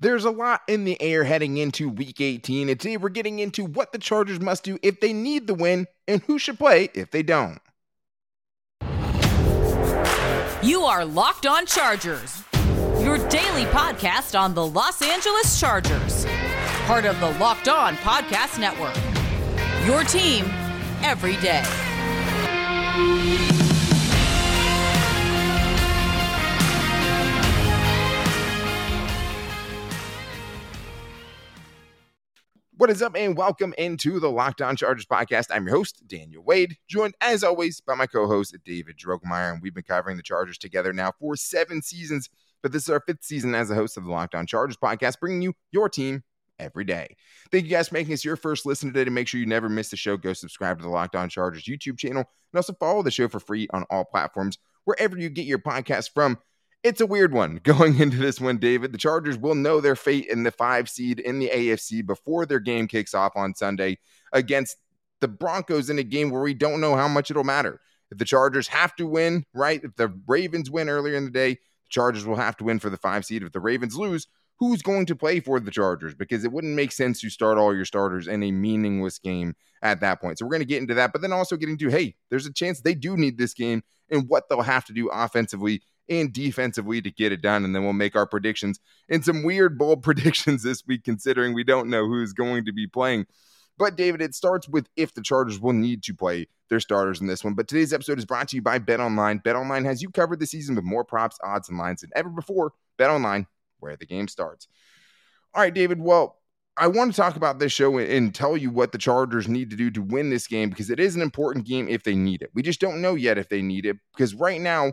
There's a lot in the air heading into week 18, and today we're getting into what the Chargers must do if they need the win and who should play if they don't. You are Locked On Chargers, your daily podcast on the Los Angeles Chargers, part of the Locked On Podcast Network. Your team every day. What is up, and welcome into the Locked On Chargers podcast. I'm your host, Daniel Wade, joined as always by my co host, David Drogemeyer. And we've been covering the Chargers together now for seven seasons, but this is our fifth season as a host of the Locked On Chargers podcast, bringing you your team every day. Thank you guys for making us your first listen today. To make sure you never miss the show, go subscribe to the Locked On Chargers YouTube channel and also follow the show for free on all platforms, wherever you get your podcast from. It's a weird one going into this one, David. The Chargers will know their fate in the five seed in the AFC before their game kicks off on Sunday against the Broncos in a game where we don't know how much it'll matter. If the Chargers have to win, right? If the Ravens win earlier in the day, the Chargers will have to win for the five seed. If the Ravens lose, who's going to play for the Chargers? Because it wouldn't make sense to start all your starters in a meaningless game at that point. So we're going to get into that, but then also getting to, hey, there's a chance they do need this game and what they'll have to do offensively and defensively to get it done. And then we'll make our predictions and some weird, bold predictions this week, considering we don't know who's going to be playing. But David, it starts with if the Chargers will need to play their starters in this one. But today's episode is brought to you by Bet Online. Bet Online has you covered this season with more props, odds, and lines than ever before. Bet Online, where the game starts. All right, David. Well, I want to talk about this show and tell you what the Chargers need to do to win this game because it is an important game if they need it. We just don't know yet if they need it because right now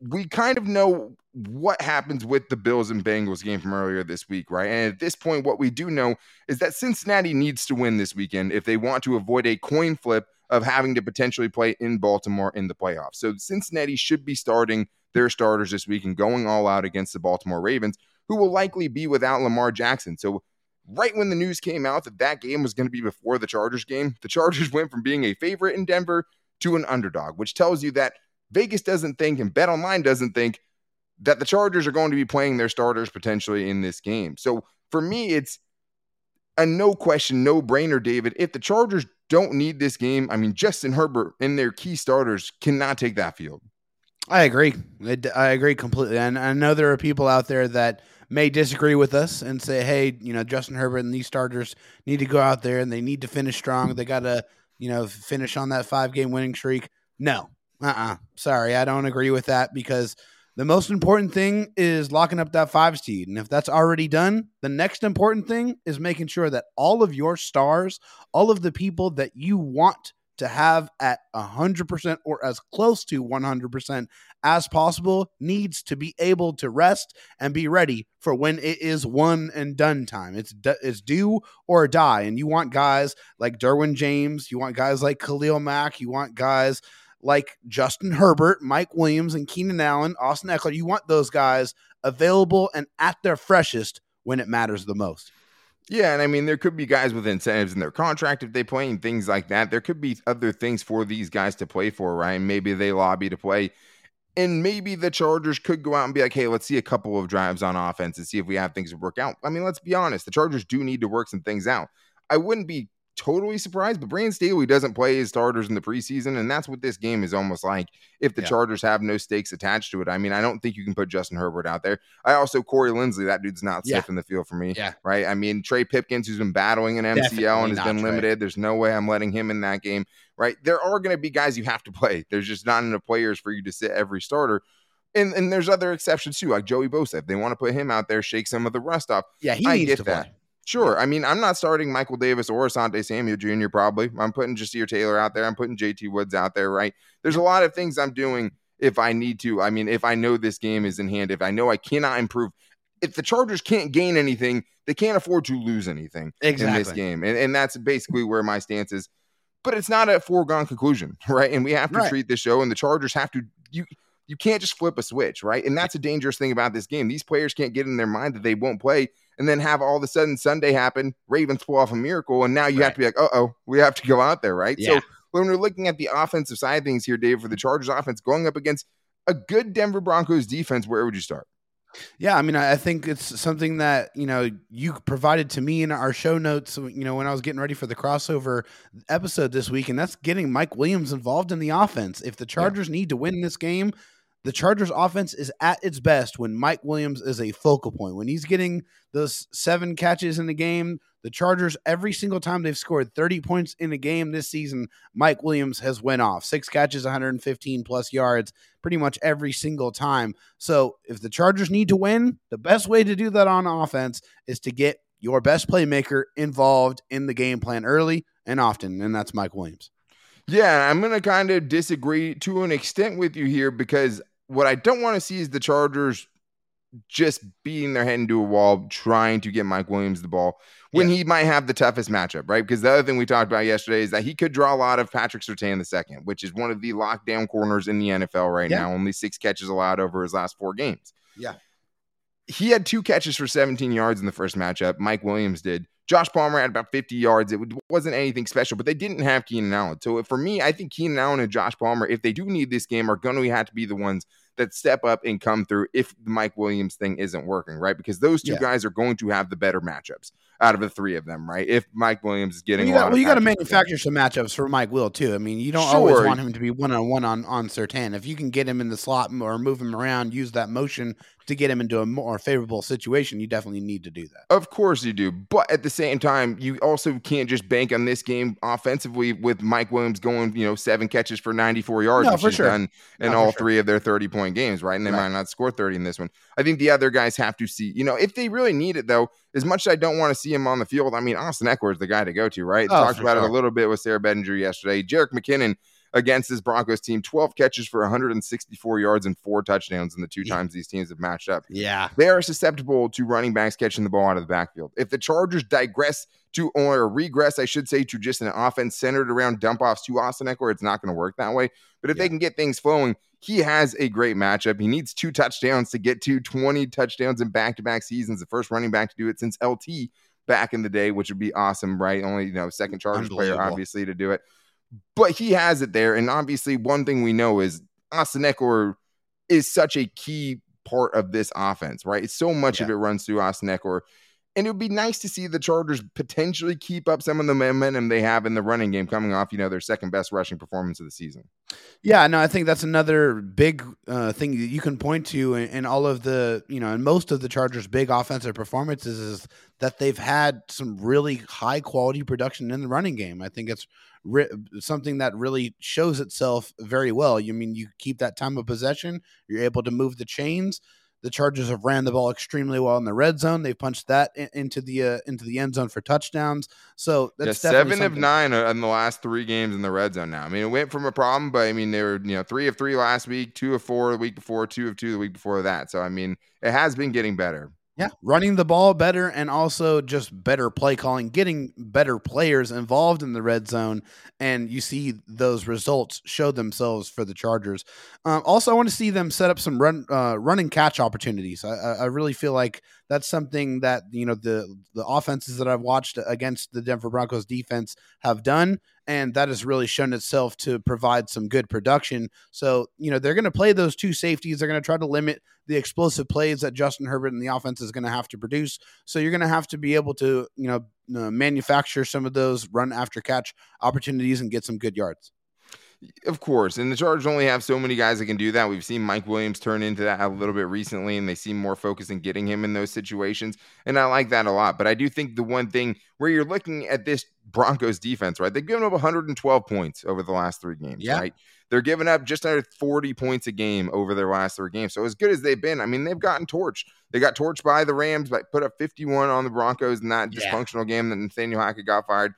we kind of know what happens with the Bills and Bengals game from earlier this week, right? And at this point, what we do know is that Cincinnati needs to win this weekend if they want to avoid a coin flip of having to potentially play in Baltimore in the playoffs. So Cincinnati should be starting their starters this week and going all out against the Baltimore Ravens, who will likely be without Lamar Jackson. So right when the news came out that that game was going to be before the Chargers game, the Chargers went from being a favorite in Denver to an underdog, which tells you that Vegas doesn't think and Bet Online doesn't think that the Chargers are going to be playing their starters potentially in this game. So for me, it's a no question, no brainer, David. If the Chargers don't need this game, I mean, Justin Herbert and their key starters cannot take that field. I agree. I agree completely. And I know there are people out there that may disagree with us and say, hey, you know, Justin Herbert and these starters need to go out there and they need to finish strong. They got to, you know, finish on that five game winning streak. No, uh-uh. uh Sorry, I don't agree with that because the most important thing is locking up that five seed. And if that's already done, the next important thing is making sure that all of your stars, all of the people that you want to have at 100% or as close to 100% as possible needs to be able to rest and be ready for when it is one and done time. It's it's do or die and you want guys like Derwin James, you want guys like Khalil Mack, you want guys like Justin Herbert, Mike Williams, and Keenan Allen, Austin Ekeler. You want those guys available and at their freshest when it matters the most. Yeah, and I mean there could be guys with incentives in their contract if they play and things like that. There could be other things for these guys to play for, right? Maybe they lobby to play. And maybe the Chargers could go out and be like, hey, let's see a couple of drives on offense and see if we have things to work out. I mean, let's be honest, the Chargers do need to work some things out. I wouldn't be totally surprised, but Brandon Staley doesn't play his starters in the preseason, and that's what this game is almost like. If the yeah. Chargers have no stakes attached to it, I mean, I don't think you can put Justin Herbert out there. I also Corey Linsley, that dude's not safe in the field for me. Yeah, right. I mean, Trey Pipkins, who's been battling an MCL Definitely and has been Trey. limited. There's no way I'm letting him in that game. Right. There are going to be guys you have to play. There's just not enough players for you to sit every starter. And, and there's other exceptions too, like Joey Bosa. If they want to put him out there, shake some of the rust off. Yeah, he I needs to that. Play. Sure. I mean, I'm not starting Michael Davis or Asante Samuel Jr. probably. I'm putting Ja'Sir Taylor out there. I'm putting JT Woods out there, right? There's a lot of things I'm doing if I need to. I mean, if I know this game is in hand, if I know I cannot improve, if the Chargers can't gain anything, they can't afford to lose anything exactly. in this game. And, and that's basically where my stance is. But it's not a foregone conclusion, right? And we have to right. treat the show, and the Chargers have to. You you can't just flip a switch, right? And that's a dangerous thing about this game. These players can't get in their mind that they won't play and then have all of a sudden Sunday happen, Ravens pull off a miracle, and now you right. have to be like, uh oh, we have to go out there, right? Yeah. So when we're looking at the offensive side of things here, Dave, for the Chargers offense going up against a good Denver Broncos defense, where would you start? Yeah, I mean, I think it's something that you know you provided to me in our show notes. You know, when I was getting ready for the crossover episode this week, and that's getting Mike Williams involved in the offense. If the Chargers yeah. need to win this game, the Chargers offense is at its best when Mike Williams is a focal point. When he's getting those seven catches in the game, the Chargers every single time they've scored 30 points in a game this season, Mike Williams has went off. Six catches, 115 plus yards pretty much every single time. So, if the Chargers need to win, the best way to do that on offense is to get your best playmaker involved in the game plan early and often, and that's Mike Williams. Yeah, I'm going to kind of disagree to an extent with you here because what I don't want to see is the Chargers just beating their head into a wall trying to get Mike Williams the ball when yeah. he might have the toughest matchup, right? Because the other thing we talked about yesterday is that he could draw a lot of Patrick Surtain the second, which is one of the lockdown corners in the NFL right yeah. now. Only six catches allowed over his last four games. Yeah. He had two catches for 17 yards in the first matchup. Mike Williams did. Josh Palmer had about 50 yards. It wasn't anything special, but they didn't have Keenan Allen. So for me, I think Keenan Allen and Josh Palmer, if they do need this game, are going to have to be the ones that step up and come through if the Mike Williams thing isn't working, right? Because those two yeah. guys are going to have the better matchups out of the three of them, right? If Mike Williams is getting well, you got, well, you got to manufacture some matchups for Mike Will too. I mean, you don't sure. always want him to be one on one on on Surtain. If you can get him in the slot or move him around, use that motion to get him into a more favorable situation, you definitely need to do that. Of course you do, but at the same time, you also can't just bank on this game offensively with Mike Williams going, you know, seven catches for 94 yards, no, which for sure. done in no, all sure. three of their 30 point games, right? And they right. might not score 30 in this one. I think the other guys have to see, you know, if they really need it though, as much as I don't want to see him on the field, I mean, Austin Ekeler is the guy to go to, right? Oh, Talked about sure. it a little bit with Sarah Bedinger yesterday. Jerick McKinnon against this Broncos team, 12 catches for 164 yards and four touchdowns in the two times these teams have matched up. Yeah. They are susceptible to running backs catching the ball out of the backfield. If the Chargers digress to or regress, I should say, to just an offense centered around dump offs to Austin Ekeler, it's not going to work that way. But if yeah. they can get things flowing, he has a great matchup. He needs two touchdowns to get to 20 touchdowns in back to back seasons, the first running back to do it since LT back in the day, which would be awesome, right? Only, you know, second Chargers player, obviously, to do it but he has it there. And obviously, one thing we know is Austin Ekeler is such a key part of this offense, right? So much yeah. of it runs through Austin Ekeler. And it would be nice to see the Chargers potentially keep up some of the momentum they have in the running game coming off, you know, their second best rushing performance of the season. Yeah, no, I think that's another big uh, thing that you can point to in, in, all of the, you know, in most of the Chargers' big offensive performances is that they've had some really high quality production in the running game. I think it's re- something that really shows itself very well. You mean you keep that time of possession, you're able to move the chains. The Chargers have ran the ball extremely well in the red zone. They've punched that in, into the uh, into the end zone for touchdowns. So that's yeah, seven of nine in the last three games in the red zone. Now, I mean, it went from a problem, but I mean, they were you know three of three last week, two of four the week before, two of two the week before that. So I mean, it has been getting better. Yeah, running the ball better and also just better play calling, getting better players involved in the red zone, and you see those results show themselves for the Chargers. Um, also, I want to see them set up some run, uh, running catch opportunities. I, I, really feel like that's something that you know the the offenses that I've watched against the Denver Broncos defense have done, and that has really shown itself to provide some good production. So you know they're going to play those two safeties. They're going to try to limit the explosive plays that Justin Herbert and the offense is going to have to produce. So you're going to have to be able to, you know, uh, manufacture some of those run after catch opportunities and get some good yards. Of course. And the Chargers only have so many guys that can do that. We've seen Mike Williams turn into that a little bit recently, and they seem more focused in getting him in those situations. And I like that a lot. But I do think the one thing where you're looking at this Broncos defense, right? They've given up 112 points over the last three games, yeah. right? They're giving up just under 40 points a game over their last three games. So as good as they've been, I mean, they've gotten torched. They got torched by the Rams, but put up 51 on the Broncos in that yeah. dysfunctional game that Nathaniel Hackett got fired.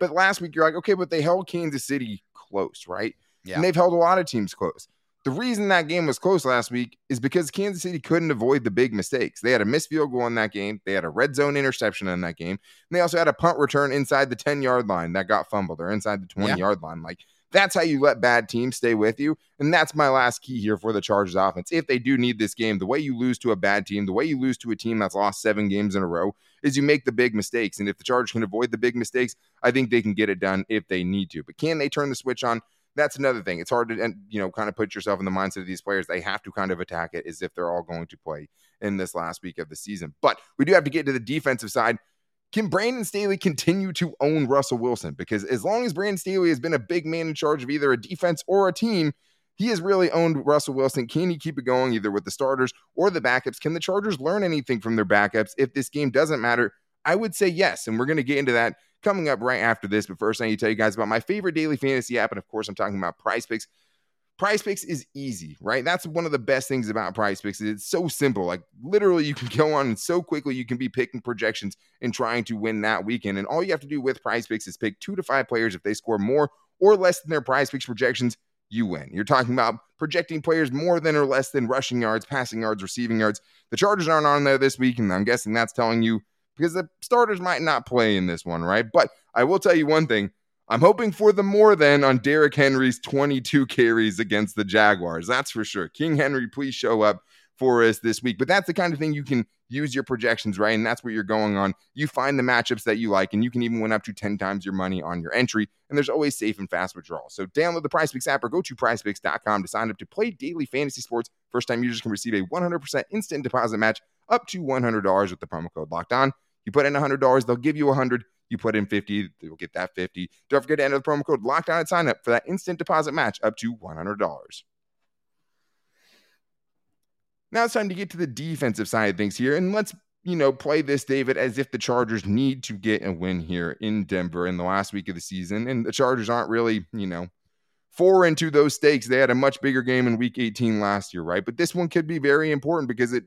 But last week, you're like, okay, but they held Kansas City close, right? Yeah. And they've held a lot of teams close. The reason that game was close last week is because Kansas City couldn't avoid the big mistakes. They had a missed field goal in that game. They had a red zone interception in that game. And they also had a punt return inside the 10 yard line that got fumbled or inside the 20 yeah. yard line. Like that's how you let bad teams stay with you. And that's my last key here for the Chargers offense. If they do need this game, the way you lose to a bad team, the way you lose to a team that's lost seven games in a row is you make the big mistakes. And if the Chargers can avoid the big mistakes, I think they can get it done if they need to. But can they turn the switch on? That's another thing. It's hard to, and you know, kind of put yourself in the mindset of these players. They have to kind of attack it as if they're all going to play in this last week of the season. But we do have to get to the defensive side. Can Brandon Staley continue to own Russell Wilson? Because as long as Brandon Staley has been a big man in charge of either a defense or a team, he has really owned Russell Wilson. Can he keep it going either with the starters or the backups? Can the Chargers learn anything from their backups if this game doesn't matter? I would say yes. And we're going to get into that coming up right after this. But first, I need to tell you guys about my favorite daily fantasy app. And of course, I'm talking about PrizePicks. Price Picks is easy, right? That's one of the best things about PrizePicks. It's so simple. Like literally, you can go on and so quickly you can be picking projections and trying to win that weekend. And all you have to do with PrizePicks is pick two to five players. If they score more or less than their PrizePicks projections, you win. You're talking about projecting players more than or less than rushing yards, passing yards, receiving yards. The Chargers aren't on there this week, and I'm guessing that's telling you because the starters might not play in this one, right? But I will tell you one thing I'm hoping for the more than on Derrick Henry's 22 carries against the Jaguars. That's for sure. King Henry, please show up for us this week. But that's the kind of thing you can use your projections, right? And that's what you're going on. You find the matchups that you like, and you can even win up to 10 times your money on your entry. And there's always safe and fast withdrawals. So download the PrizePicks app or go to prizepicks.com to sign up to play daily fantasy sports. First time users can receive a 100% instant deposit match up to $100 with the promo code locked on. You put in $100, they'll give you 100 you put in 50, you'll get that 50. Don't forget to enter the promo code locked on at sign up for that instant deposit match up to $100. Now it's time to get to the defensive side of things here. And let's, you know, play this, David, as if the Chargers need to get a win here in Denver in the last week of the season. And the Chargers aren't really, you know, four into those stakes. They had a much bigger game in week 18 last year, right? But this one could be very important because it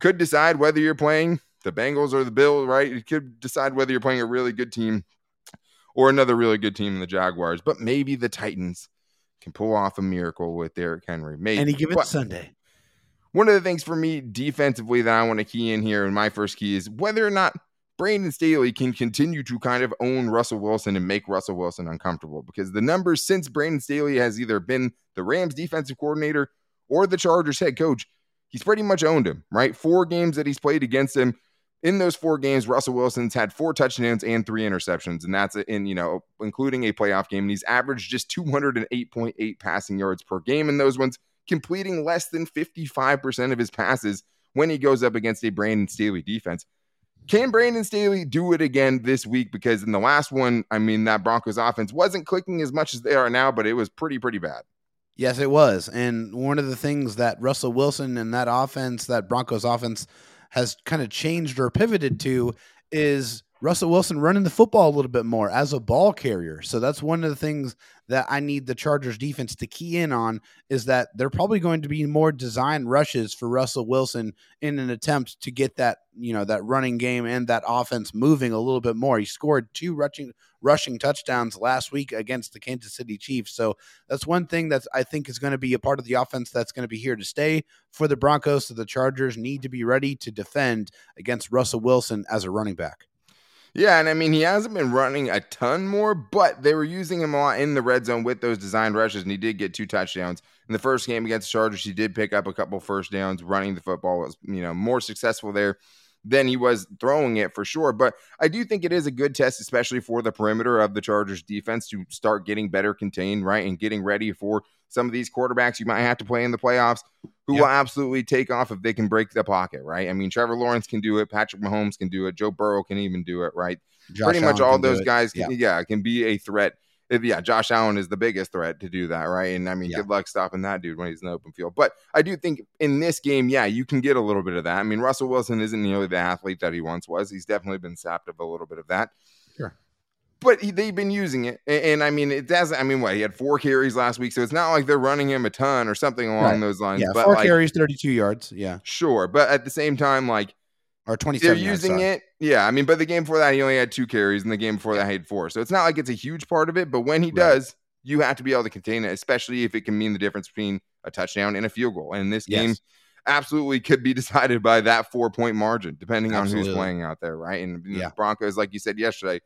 could decide whether you're playing the Bengals or the Bills, right? You could decide whether you're playing a really good team or another really good team in the Jaguars. But maybe the Titans can pull off a miracle with Derrick Henry. Maybe any given but Sunday. One of the things for me defensively that I want to key in here, and my first key is whether or not Brandon Staley can continue to kind of own Russell Wilson and make Russell Wilson uncomfortable because the numbers since Brandon Staley has either been the Rams defensive coordinator or the Chargers head coach, he's pretty much owned him, right? Four games that he's played against him, in those four games, Russell Wilson's had four touchdowns and three interceptions, and that's in you know including a playoff game. And he's averaged just 208.8 passing yards per game in those ones, completing less than 55% of his passes when he goes up against a Brandon Staley defense. Can Brandon Staley do it again this week? Because in the last one, I mean, that Broncos offense wasn't clicking as much as they are now, but it was pretty, pretty bad. Yes, it was. And one of the things that Russell Wilson and that offense, that Broncos offense, has kind of changed or pivoted to is Russell Wilson running the football a little bit more as a ball carrier. So that's one of the things that I need the Chargers defense to key in on is that they're probably going to be more design rushes for Russell Wilson in an attempt to get that, you know, that running game and that offense moving a little bit more. He scored two rushing rushing touchdowns last week against the Kansas City Chiefs. So that's one thing that I think is going to be a part of the offense that's going to be here to stay for the Broncos. So the Chargers need to be ready to defend against Russell Wilson as a running back. Yeah, and I mean he hasn't been running a ton more, but they were using him a lot in the red zone with those designed rushes, and he did get two touchdowns in the first game against the Chargers. He did pick up a couple first downs running the football. Was you know more successful there than he was throwing it for sure. But I do think it is a good test, especially for the perimeter of the Chargers defense to start getting better contained, right, and getting ready for some of these quarterbacks you might have to play in the playoffs who yep. will absolutely take off if they can break the pocket, right? I mean, Trevor Lawrence can do it, Patrick Mahomes can do it, Joe Burrow can even do it, right? Josh Pretty much all those guys, can, yeah. yeah, can be a threat. Yeah, Josh Allen is the biggest threat to do that, right? And I mean, yeah. good luck stopping that dude when he's in the open field. But I do think in this game, yeah, you can get a little bit of that. I mean, Russell Wilson isn't nearly the athlete that he once was. He's definitely been sapped of a little bit of that. Sure but he, they've been using it. And, and, I mean, it doesn't. I mean, what he had four carries last week, so it's not like they're running him a ton or something along right. those lines. Yeah, but four like, carries, thirty-two yards. Yeah, sure. But at the same time, like or twenty, they're using yards, it. Yeah, I mean, but the game before that, he only had two carries, and the game before that, he had four. So it's not like it's a huge part of it. But when he right. does, you have to be able to contain it, especially if it can mean the difference between a touchdown and a field goal. And this yes. game absolutely could be decided by that four point margin, depending absolutely. on who's playing out there, right? And yeah. the Broncos, like you said yesterday,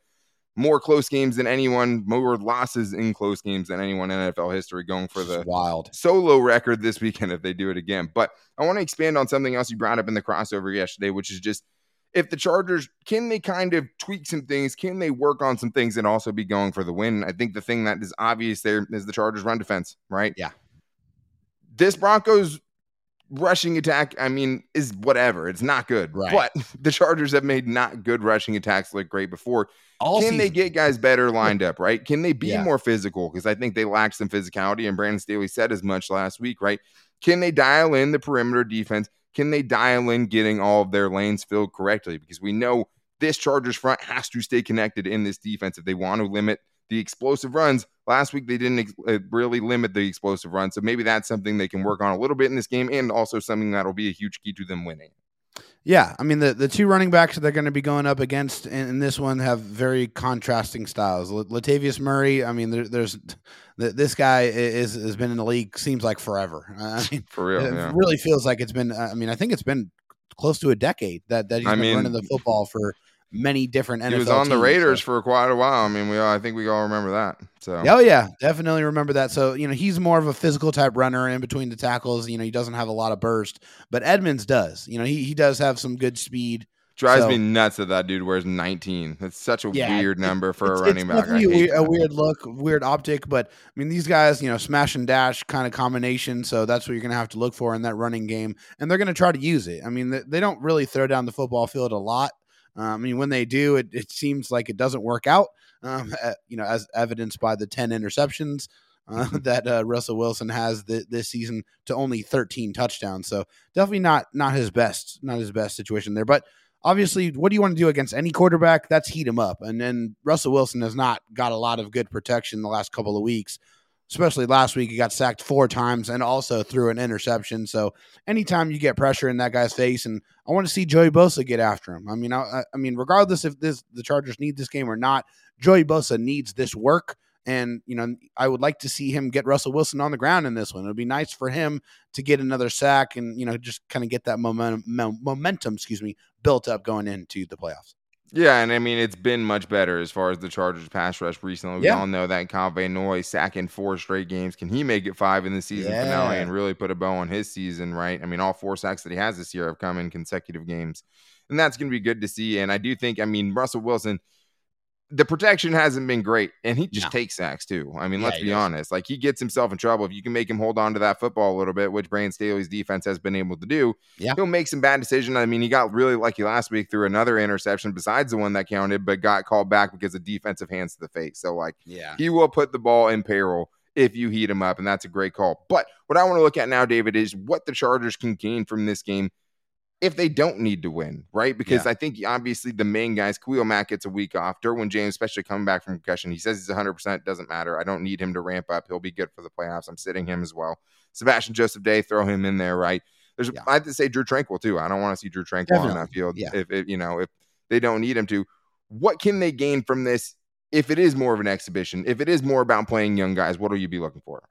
more close games than anyone, more losses in close games than anyone in NFL history, going for the wild solo record this weekend if they do it again. But I want to expand on something else you brought up in the crossover yesterday, which is just if the Chargers can they kind of tweak some things, can they work on some things and also be going for the win? I think the thing that is obvious there is the Chargers run defense, right? Yeah. This Broncos rushing attack, I mean, is whatever. It's not good. Right. But the Chargers have made not good rushing attacks look great before. All Can they get guys better lined up, right? Can they be Yeah. more physical? Because I think they lack some physicality, and Brandon Staley said as much last week, right? Can they dial in the perimeter defense? Can they dial in getting all of their lanes filled correctly? Because we know this Chargers front has to stay connected in this defense if they want to limit the explosive runs. Last week they didn't ex- uh, really limit the explosive runs, so maybe that's something they can work on a little bit in this game, and also something that'll be a huge key to them winning. Yeah, I mean the, the two running backs that they're going to be going up against in, in this one have very contrasting styles. L- Latavius Murray, I mean, there, there's th- this guy is has been in the league seems like forever. I mean, For real, it yeah. really feels like it's been. I mean, I think it's been close to a decade that that he's I been mean, running the football for many different NFL. He was on the Raiders for quite a while. I mean, we all, I think we all remember that. So Oh yeah, definitely remember that. So you know he's more of a physical type runner in between the tackles. You know he doesn't have a lot of burst, but Edmonds does. You know he he does have some good speed. drives so- me nuts that that dude wears 19. That's such a Yeah, weird number for a running back. Definitely a weird, a weird look, weird optic. But I mean these guys, you know, smash and dash kind of combination. So that's what you're gonna have to look for in that running game, and they're gonna try to use it. I mean they, they don't really throw down the football field a lot. Uh, I mean when they do, it, it seems like it doesn't work out. Um, uh, you know, as evidenced by the 10 interceptions uh, that uh, Russell Wilson has th- this season to only 13 touchdowns. So definitely not not his best, not his best situation there. But obviously, what do you want to do against any quarterback? That's heat him up. And then Russell Wilson has not got a lot of good protection the last couple of weeks. Especially last week, he got sacked four times and also threw an interception. So anytime you get pressure in that guy's face, and I want to see Joey Bosa get after him. I mean, I, I- mean, regardless if this the Chargers need this game or not, Joey Bosa needs this work. And, you know, I would like to see him get Russell Wilson on the ground in this one. It would be nice for him to get another sack and, you know, just kind of get that momentum, momentum, excuse me, built up going into the playoffs. Yeah, and I mean it's been much better as far as the Chargers pass rush recently. We Yeah. all know that Kyle Van Noy sacking four straight games. Can he make it five in the season finale and really put a bow on his season, right? I mean, all four sacks that he has this year have come in consecutive games. And that's gonna be good to see. And I do think, I mean, Russell Wilson, the protection hasn't been great, and he just No. takes sacks too. I mean, Yeah, let's be does. honest. Like he gets himself in trouble if you can make him hold on to that football a little bit, which Brandon Staley's defense has been able to do. Yeah. he'll make some bad decisions. I mean, he got really lucky last week through another interception besides the one that counted, but got called back because of defensive hands to the face. So like Yeah. he will put the ball in peril if you heat him up, and that's a great call. But what I want to look at now, David, is what the Chargers can gain from this game if they don't need to win, right? Because I think obviously the main guys, Khalil Mack gets a week off. Derwin James, especially coming back from concussion, he says he's 100%. Doesn't matter. I don't need him to ramp up. He'll be good for the playoffs. I'm sitting him as well. Sebastian Joseph Day, throw him in there, right? There's, Yeah. I have to say Drue Tranquill too. I don't want to see Drue Tranquill on that field Yeah. if, if you know if they don't need him to. What can they gain from this if it is more of an exhibition? If it is more about playing young guys, what will you be looking for?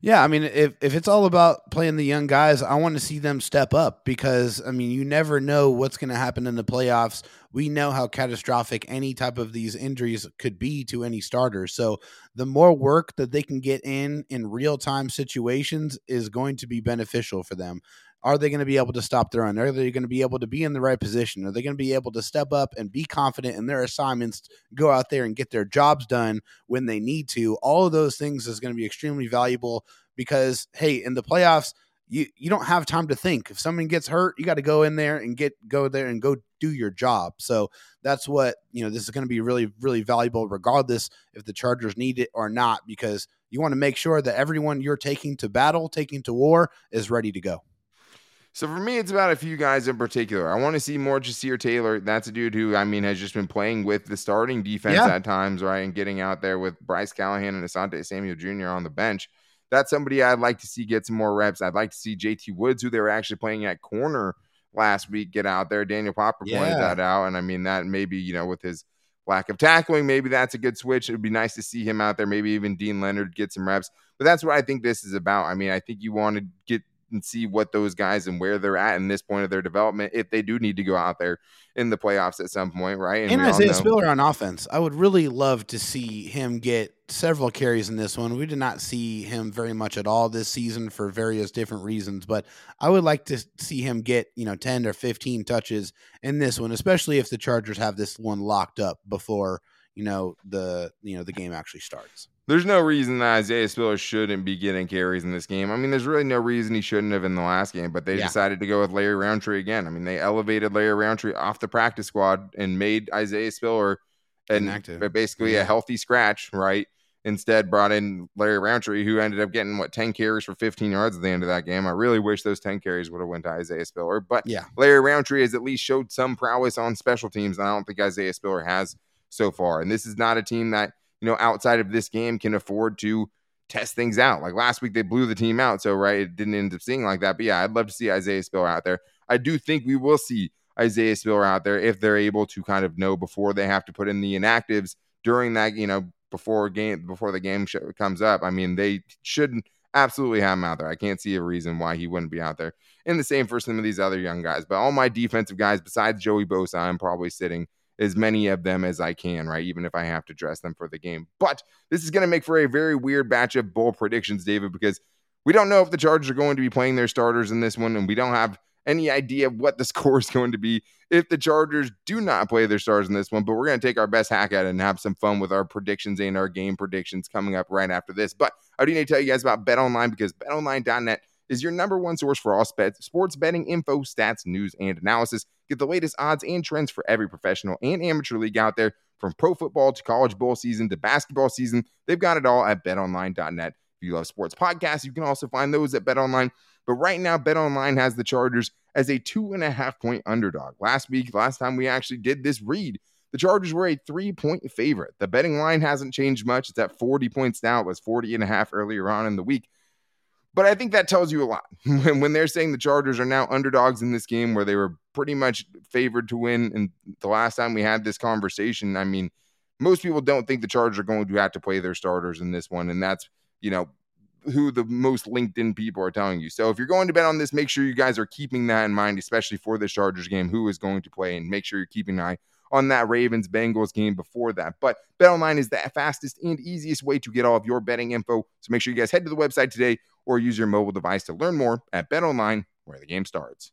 Yeah, I mean, if if it's all about playing the young guys, I want to see them step up because I mean, you never know what's going to happen in the playoffs. We know how catastrophic any type of these injuries could be to any starter. So, the more work that they can get in in real time situations is going to be beneficial for them. Are they going to be able to stop the run? Are they going to be able to be in the right position? Are they going to be able to step up and be confident in their assignments, go out there and get their jobs done when they need to? All of those things is going to be extremely valuable because hey, in the playoffs, you you don't have time to think. If someone gets hurt, you got to go in there and get go there and go do your job. So that's what you know. This is going to be really really valuable, regardless if the Chargers need it or not, because you want to make sure that everyone you're taking to battle, taking to war, is ready to go. So for me, it's about a few guys in particular. I want to see more Ja'Sir Taylor. That's a dude who, I mean, has just been playing with the starting defense Yeah. at times, right? And getting out there with Bryce Callahan and Asante Samuel Jr. on the bench. That's somebody I'd like to see get some more reps. I'd like to see JT Woods, who they were actually playing at corner last week, get out there. Daniel Popper pointed that out. And I mean, that maybe, you know, with his lack of tackling, maybe that's a good switch. It would be nice to see him out there. Maybe even Deane Leonard get some reps. But that's what I think this is about. I mean, I think you want to get and see what those guys and where they're at in this point of their development if they do need to go out there in the playoffs at some point, right? And, and Isaiah Spiller on offense, I would really love to see him get several carries in this one. We did not see him very much at all this season for various different reasons, but I would like to see him get, you know, 10 or 15 touches in this one, especially if the Chargers have this one locked up before, you know, the you know, the game actually starts there's no reason that Isaiah Spiller shouldn't be getting carries in this game. I mean, there's really no reason he shouldn't have in the last game, but they yeah. decided to go with Larry Rountree again. I mean, they elevated Larry Rountree off the practice squad and made Isaiah Spiller an Inactive. basically yeah. a healthy scratch, right? Instead, brought in Larry Rountree, who ended up getting what 10 carries for 15 yards at the end of that game. I really wish those 10 carries would have went to Isaiah Spiller, but yeah, Larry Rountree has at least showed some prowess on special teams, and I don't think Isaiah Spiller has so far. And this is not a team that you know, outside of this game can afford to test things out. Like last week, they blew the team out. So, right, it didn't end up seeing like that. But yeah, I'd love to see Isaiah Spiller out there. I do think we will see Isaiah Spiller out there if they're able to kind of know before they have to put in the inactives during that, you know, before game before the game comes up. I mean, they should absolutely have him out there. I can't see a reason why he wouldn't be out there. And the same for some of these other young guys. But all my defensive guys, besides Joey Bosa, I'm probably sitting as many of them as I can, right? Even if I have to dress them for the game. But this is going to make for a very weird batch of bowl predictions, David, because we don't know if the Chargers are going to be playing their starters in this one, and we don't have any idea what the score is going to be if the Chargers do not play their stars in this one. But we're going to take our best hack at it and have some fun with our predictions and our game predictions coming up right after this. But I do need to tell you guys about BetOnline because BetOnline.net is your number one source for all sports betting info, stats, news, and analysis. Get the latest odds and trends for every professional and amateur league out there, from pro football to college bowl season to basketball season. They've got it all at betonline.net. If you love sports podcasts, you can also find those at BetOnline. But right now, BetOnline has the Chargers as a two and a half point underdog. Last week, last time we actually did this read, the Chargers were a three point favorite. The betting line hasn't changed much. It's at 40 points now. It was 40 and a half earlier on in the week. But I think that tells you a lot when they're saying the Chargers are now underdogs in this game where they were pretty much favored to win. And the last time we had this conversation, I mean, most people don't think the Chargers are going to have to play their starters in this one. And that's, you know, who the most LinkedIn people are telling you. So if you're going to bet on this, make sure you guys are keeping that in mind, especially for the Chargers game, who is going to play, and make sure you're keeping an eye on that Ravens Bengals game before that. But BetOnline is the fastest and easiest way to get all of your betting info. So make sure you guys head to the website today or use your mobile device to learn more at BetOnline, where the game starts.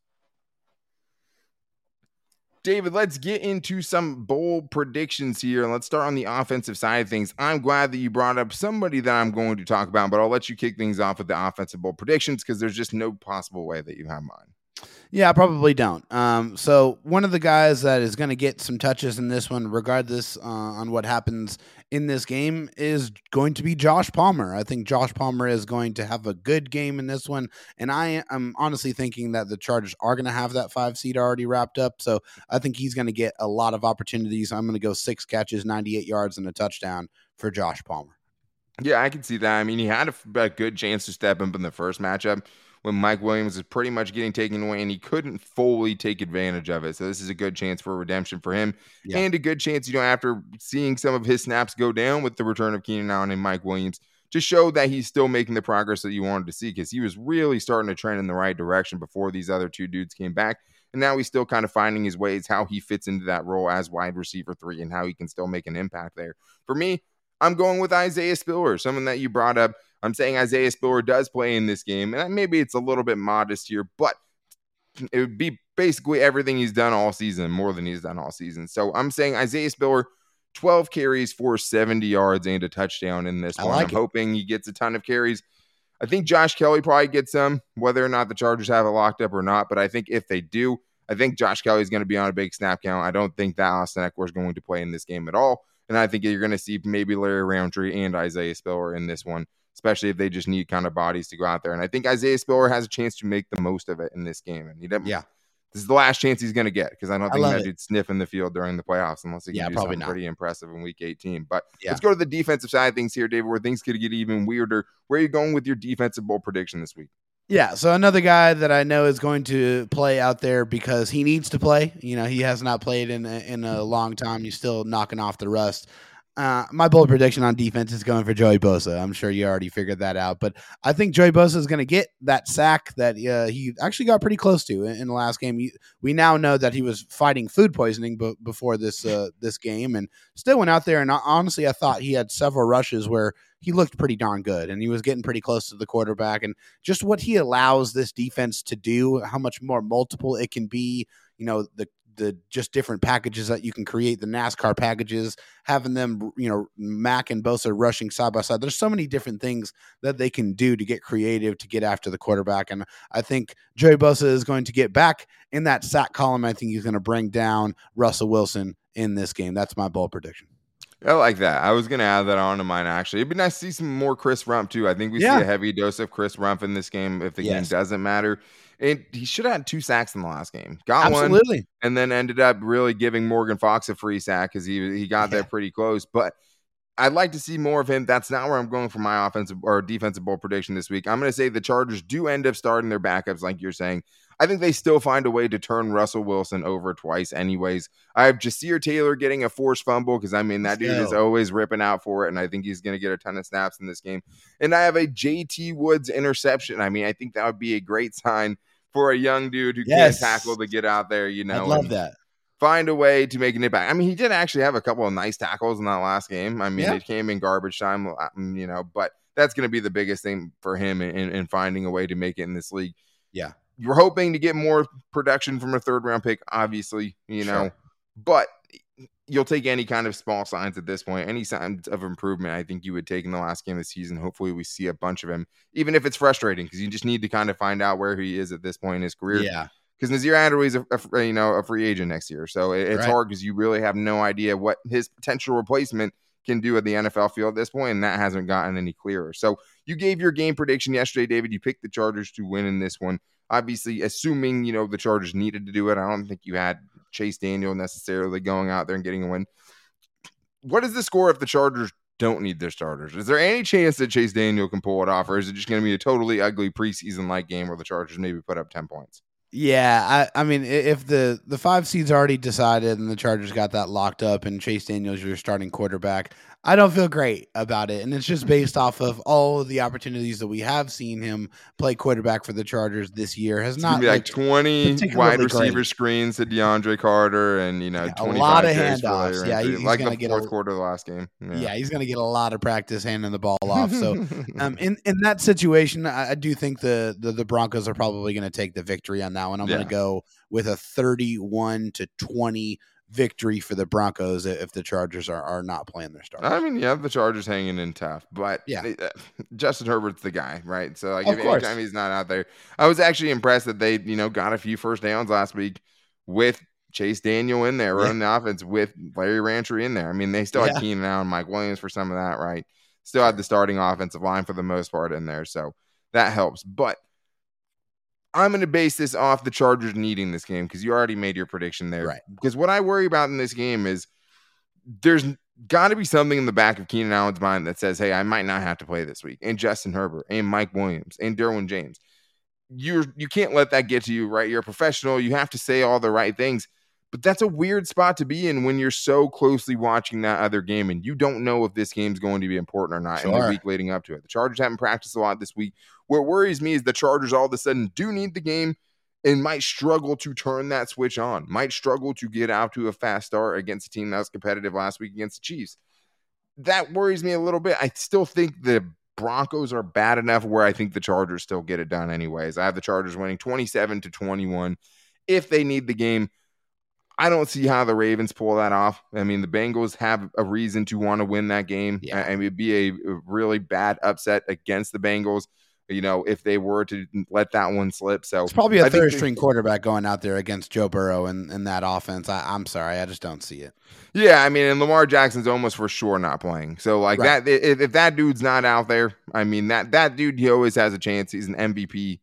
David, let's get into some bold predictions here. And let's start on the offensive side of things. I'm glad that you brought up somebody that I'm going to talk about, but I'll let you kick things off with the offensive bold predictions because there's just no possible way that you have mine. Yeah, I probably don't. Um, so one of the guys that is going to get some touches in this one, regardless uh, on what happens in this game, is going to be Josh Palmer. I think Josh Palmer is going to have a good game in this one, and I am honestly thinking that the Chargers are going to have that five seed already wrapped up. So I think he's going to get a lot of opportunities. I'm going to go six catches, 98 yards, and a touchdown for Josh Palmer. Yeah, I can see that. I mean, he had a, a good chance to step up in the first matchup when Mike Williams is pretty much getting taken away and he couldn't fully take advantage of it. So this is a good chance for redemption for him yeah. and a good chance, you know, after seeing some of his snaps go down with the return of Keenan Allen and Mike Williams to show that he's still making the progress that you wanted to see because he was really starting to trend in the right direction before these other two dudes came back. And now he's still kind of finding his ways, how he fits into that role as wide receiver three and how he can still make an impact there. For me, I'm going with Isaiah Spiller, someone that you brought up. I'm saying Isaiah Spiller does play in this game, and maybe it's a little bit modest here, but it would be basically everything he's done all season, more than he's done all season. So I'm saying Isaiah Spiller, 12 carries for 70 yards and a touchdown in this I one. Like I'm it. hoping he gets a ton of carries. I think Josh Kelley probably gets some, whether or not the Chargers have it locked up or not. But I think if they do, I think Josh Kelley is going to be on a big snap count. I don't think that Austin Ekeler is going to play in this game at all. And I think you're going to see maybe Larry Rountree and Isaiah Spiller in this one, especially if they just need kind of bodies to go out there. And I think Isaiah Spiller has a chance to make the most of it in this game. And he didn't, yeah. This is the last chance he's going to get because I don't think that dude's sniffing the field during the playoffs unless he can yeah, do something not. pretty impressive in Week 18. But yeah. let's go to the defensive side of things here, David, where things could get even weirder. Where are you going with your defensive bowl prediction this week? Yeah, so another guy that I know is going to play out there because he needs to play. You know, he has not played in a, in a long time. He's still knocking off the rust. Uh, my bold prediction on defense is going for Joey Bosa. I'm sure you already figured that out, but I think Joey Bosa is going to get that sack that uh, he actually got pretty close to in, in the last game. We now know that he was fighting food poisoning b- before this uh, this game, and still went out there. And honestly, I thought he had several rushes where he looked pretty darn good, and he was getting pretty close to the quarterback. And just what he allows this defense to do, how much more multiple it can be. You know, the the just different packages that you can create, the NASCAR packages, having them, you know, Mack and Bosa rushing side by side. There's so many different things that they can do to get creative to get after the quarterback. And I think Joey Bosa is going to get back in that sack column. I think he's going to bring down Russell Wilson in this game. That's my bold prediction. I like that. I was going to add that on to mine, actually. It'd be nice to see some more Chris Rumph, too. I think we yeah. see a heavy dose of Chris Rumph in this game if the yes. game doesn't matter. And he should have had two sacks in the last game. Got Absolutely. one, and then ended up really giving Morgan Fox a free sack because he he got yeah. there pretty close. But I'd like to see more of him. That's not where I'm going for my offensive or defensive bowl prediction this week. I'm going to say the Chargers do end up starting their backups, like you're saying. I think they still find a way to turn Russell Wilson over twice, anyways. I have Ja'Sir Taylor getting a forced fumble because I mean that dude is always ripping out for it, and I think he's going to get a ton of snaps in this game. And I have a JT Woods interception. I mean, I think that would be a great sign for a young dude who yes. can't tackle to get out there. You know, I love that. Find a way to make an impact. I mean, he did actually have a couple of nice tackles in that last game. I mean, yeah. it came in garbage time, uh, you know, but that's going to be the biggest thing for him in, in finding a way to make it in this league. Yeah you're hoping to get more production from a third round pick, obviously, you know, but you'll take any kind of small signs at this point, any signs of improvement. I think you would take in the last game of the season. Hopefully, we see a bunch of him, even if it's frustrating, because you just need to kind of find out where he is at this point in his career. Yeah. Because Nasir Adderley is a, a, you know a free agent next year, so it, it's right. hard because you really have no idea what his potential replacement can do at the NFL field at this point, and that hasn't gotten any clearer. So you gave your game prediction yesterday, David. You picked the Chargers to win in this one obviously, assuming you know the Chargers needed to do it, I don't think you had Chase Daniel necessarily going out there and getting a win. What is the score if the Chargers don't need their starters? Is there any chance that Chase Daniel can pull it off, or is it just going to be a totally ugly preseason like game where the Chargers maybe put up ten points? Yeah, I, I mean, if the the five seeds already decided and the Chargers got that locked up, and Chase Daniels your starting quarterback, I don't feel great about it. And it's just based off of all of the opportunities that we have seen him play quarterback for the Chargers this year. Has it's not be like 20 wide receiver great. screens to DeAndre Carter and, you know, yeah, a lot of handoffs. Yeah, he's like going to get fourth a, quarter of the last game. Yeah, yeah he's going to get a lot of practice handing the ball off. So, um, in, in that situation, I, I do think the, the, the Broncos are probably going to take the victory on that one. I'm yeah. going to go with a 31 to 20 victory for the Broncos if the Chargers are, are not playing their start. I mean, you have the Chargers hanging in tough, but yeah, they, uh, Justin Herbert's the guy, right? So like, of if anytime he's not out there, I was actually impressed that they you know got a few first downs last week with Chase Daniel in there running yeah. the offense with Larry Rountree in there. I mean, they still yeah. had Keenan Allen, Mike Williams for some of that, right? Still had the starting offensive line for the most part in there, so that helps, but I'm going to base this off the Chargers needing this game because you already made your prediction there. Right. Because what I worry about in this game is there's got to be something in the back of Keenan Allen's mind that says, hey, I might not have to play this week. And Justin Herbert and Mike Williams and Derwin James. You're you can't let that get to you, right? You're a professional. You have to say all the right things. But that's a weird spot to be in when you're so closely watching that other game and you don't know if this game's going to be important or not sure. in the week leading up to it. The Chargers haven't practiced a lot this week. What worries me is the Chargers all of a sudden do need the game and might struggle to turn that switch on, might struggle to get out to a fast start against a team that was competitive last week against the Chiefs. That worries me a little bit. I still think the Broncos are bad enough where I think the Chargers still get it done anyways. I have the Chargers winning 27 to 21 if they need the game. I don't see how the Ravens pull that off. I mean, the Bengals have a reason to want to win that game. Yeah. I mean, it'd be a really bad upset against the Bengals. You know, if they were to let that one slip, so it's probably a third string quarterback going out there against Joe Burrow and, and that offense. I, am sorry, I just don't see it. Yeah, I mean, and Lamar Jackson's almost for sure not playing. So like right. that, if, if that dude's not out there, I mean that that dude he always has a chance. He's an MVP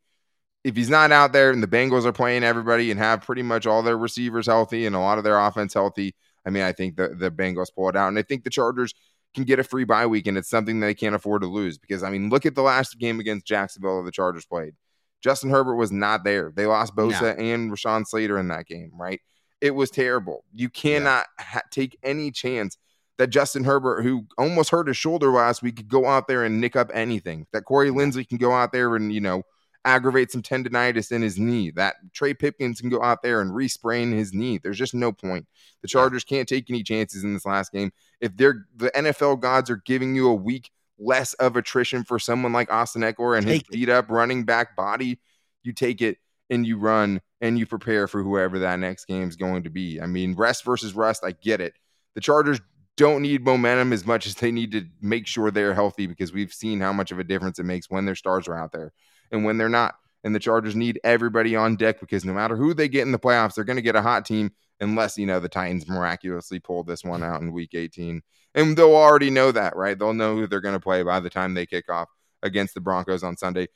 if he's not out there and the Bengals are playing everybody and have pretty much all their receivers healthy and a lot of their offense healthy, I mean, I think the, the Bengals pull it out. And I think the Chargers can get a free bye week, and it's something they can't afford to lose because, I mean, look at the last game against Jacksonville that the Chargers played. Justin Herbert was not there. They lost Bosa and Rashawn Slater in that game, right? It was terrible. You cannot yeah. ha- take any chance that Justin Herbert, who almost hurt his shoulder last week, could go out there and nick up anything. That Corey Linsley can go out there and, you know, aggravate some tendonitis in his knee. That Trey Pipkins can go out there and resprain his knee. There's just no point. The Chargers can't take any chances in this last game. If they're the NFL gods are giving you a week less of attrition for someone like Austin Ekeler and his beat up running back body, you take it and you run and you prepare for whoever that next game is going to be. I mean, rest versus rust, I get it. The Chargers don't need momentum as much as they need to make sure they're healthy because we've seen how much of a difference it makes when their stars are out there and when they're not. And the Chargers need everybody on deck because no matter who they get in the playoffs, they're going to get a hot team unless, you know, the Titans miraculously pull this one mm-hmm. out in week 18. And they'll already know that, right? They'll know who they're going to play by the time they kick off against the Broncos on Sunday.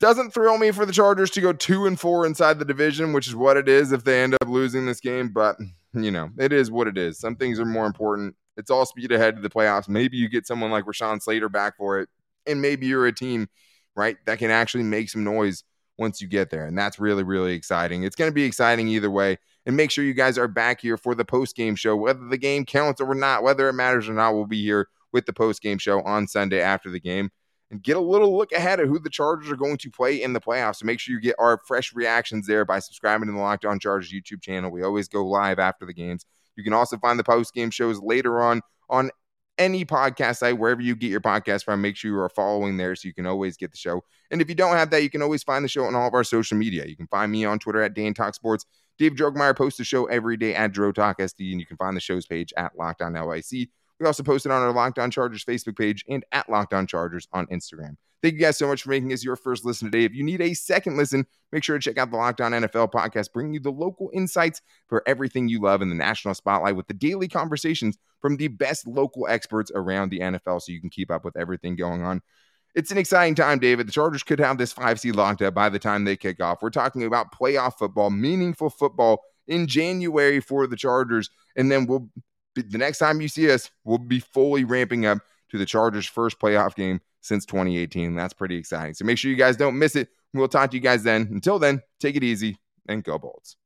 Doesn't thrill me for the Chargers to go two and four inside the division, which is what it is if they end up losing this game. But, you know, it is what it is. Some things are more important. It's all speed ahead to the playoffs. Maybe you get someone like Rashawn Slater back for it. And maybe you're a team right? That can actually make some noise once you get there. And that's really, really exciting. It's going to be exciting either way. And make sure you guys are back here for the post game show, whether the game counts or not, whether it matters or not. We'll be here with the post game show on Sunday after the game and get a little look ahead of who the Chargers are going to play in the playoffs. So make sure you get our fresh reactions there by subscribing to the Locked On Chargers YouTube channel. We always go live after the games. You can also find the post game shows later on on any podcast site, wherever you get your podcast from. Make sure you are following there so you can always get the show. And if you don't have that, you can always find the show on all of our social media. You can find me on Twitter at Dan Talk Sports. Dave Drogemeyer posts the show every day at Dro Talk SD, and you can find the show's page at Locked On LAC. We also post it on our Locked On Chargers Facebook page and at Locked On Chargers on Instagram. Thank you guys so much for making this your first listen today. If you need a second listen, make sure to check out the Locked On NFL podcast, bringing you the local insights for everything you love in the national spotlight with the daily conversations from the best local experts around the NFL so you can keep up with everything going on. It's an exciting time, David. The Chargers could have this five seed locked up by the time they kick off. We're talking about playoff football, meaningful football in January for the Chargers. And then we'll the next time you see us, we'll be fully ramping up to the Chargers' first playoff game since 2018. That's pretty exciting. So make sure you guys don't miss it. We'll talk to you guys then. Until then, take it easy and go Bolts.